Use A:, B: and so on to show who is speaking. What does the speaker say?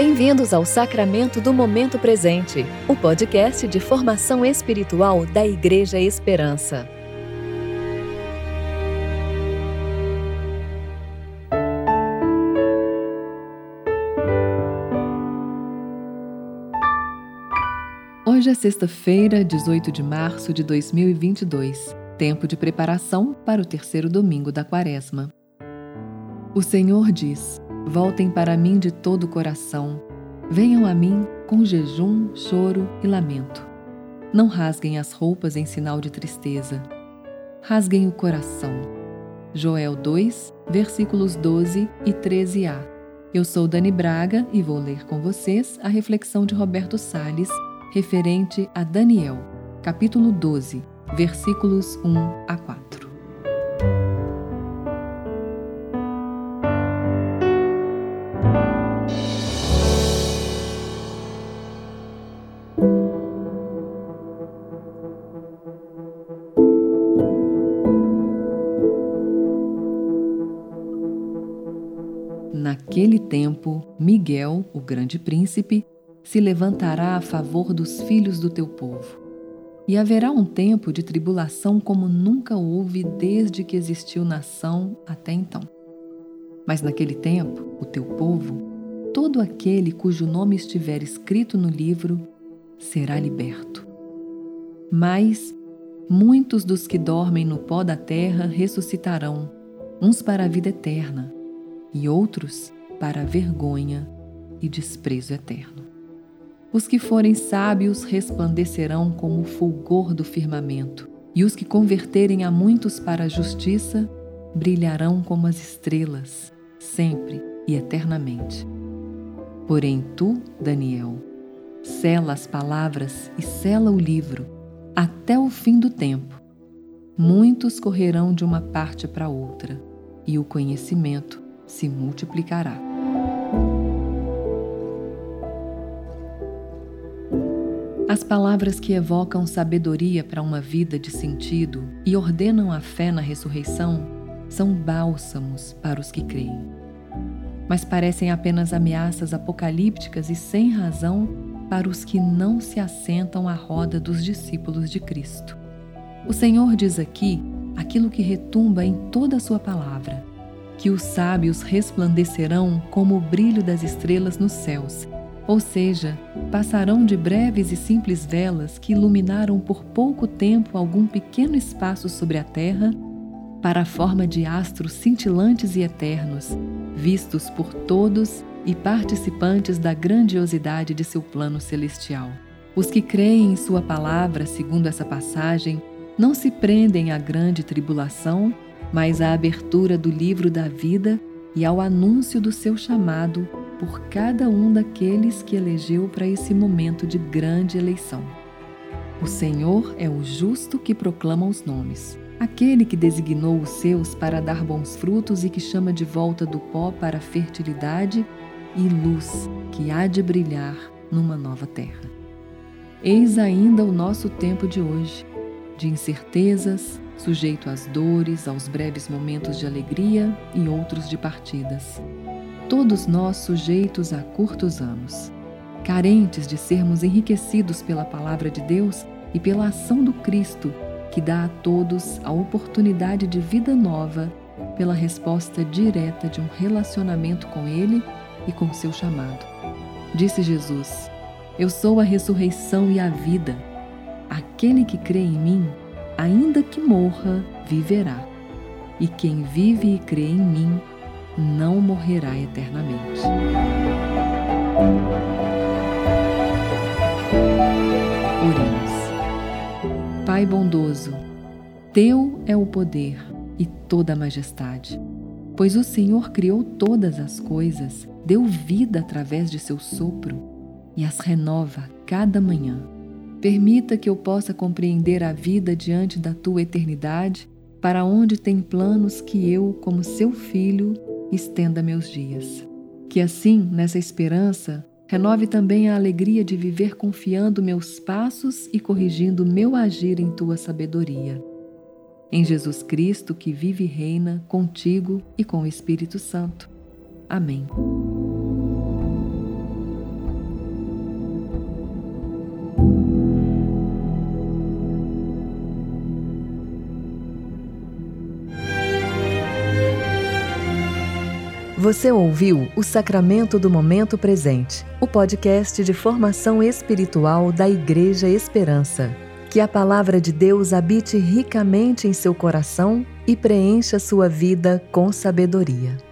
A: Bem-vindos ao Sacramento do Momento Presente, o podcast de formação espiritual da Igreja Esperança. Hoje é sexta-feira, 18 de março de 2022, tempo de preparação para o terceiro domingo da Quaresma. O Senhor diz: Voltem para mim de todo o coração. Venham a mim com jejum, choro e lamento. Não rasguem as roupas em sinal de tristeza. Rasguem o coração. Joel 2, versículos 12 e 13a. Eu sou Dani Braga e vou ler com vocês a reflexão de Roberto Salles referente a Daniel, capítulo 12, versículos 1 a 4. Naquele tempo, Miguel, o grande príncipe, se levantará a favor dos filhos do teu povo. E haverá um tempo de tribulação como nunca houve desde que existiu nação até então. Mas naquele tempo, o teu povo, todo aquele cujo nome estiver escrito no livro, será liberto. Mas muitos dos que dormem no pó da terra ressuscitarão, uns para a vida eterna e outros para vergonha e desprezo eterno. Os que forem sábios resplandecerão como o fulgor do firmamento, e os que converterem a muitos para a justiça brilharão como as estrelas, sempre e eternamente. Porém, tu, Daniel, sela as palavras e sela o livro até o fim do tempo. Muitos correrão de uma parte para outra, e o conhecimento se multiplicará. As palavras que evocam sabedoria para uma vida de sentido e ordenam a fé na ressurreição são bálsamos para os que creem. Mas parecem apenas ameaças apocalípticas e sem razão para os que não se assentam à roda dos discípulos de Cristo. O Senhor diz aqui aquilo que retumba em toda a sua palavra que os sábios resplandecerão como o brilho das estrelas nos céus, ou seja, passarão de breves e simples velas que iluminaram por pouco tempo algum pequeno espaço sobre a terra para a forma de astros cintilantes e eternos, vistos por todos e participantes da grandiosidade de seu plano celestial. Os que creem em Sua palavra, segundo essa passagem, não se prendem à grande tribulação mas à abertura do livro da vida e ao anúncio do seu chamado por cada um daqueles que elegeu para esse momento de grande eleição. O Senhor é o justo que proclama os nomes, aquele que designou os seus para dar bons frutos e que chama de volta do pó para fertilidade e luz que há de brilhar numa nova terra. Eis ainda o nosso tempo de hoje, de incertezas, sujeito às dores, aos breves momentos de alegria e outros de partidas. Todos nós sujeitos a curtos anos, carentes de sermos enriquecidos pela palavra de Deus e pela ação do Cristo, que dá a todos a oportunidade de vida nova pela resposta direta de um relacionamento com Ele e com seu chamado. Disse Jesus: Eu sou a ressurreição e a vida. Aquele que crê em mim, ainda que morra, viverá. E quem vive e crê em mim, não morrerá eternamente. Oremos. Pai bondoso, Teu é o poder e toda a majestade, pois o Senhor criou todas as coisas, deu vida através de seu sopro e as renova cada manhã. Permita que eu possa compreender a vida diante da tua eternidade, para onde tem planos que eu, como seu filho, estenda meus dias. Que assim, nessa esperança, renove também a alegria de viver confiando meus passos e corrigindo meu agir em tua sabedoria. Em Jesus Cristo, que vive e reina contigo e com o Espírito Santo. Amém. Você ouviu o Sacramento do Momento Presente, o podcast de formação espiritual da Igreja Esperança. Que a palavra de Deus habite ricamente em seu coração e preencha sua vida com sabedoria.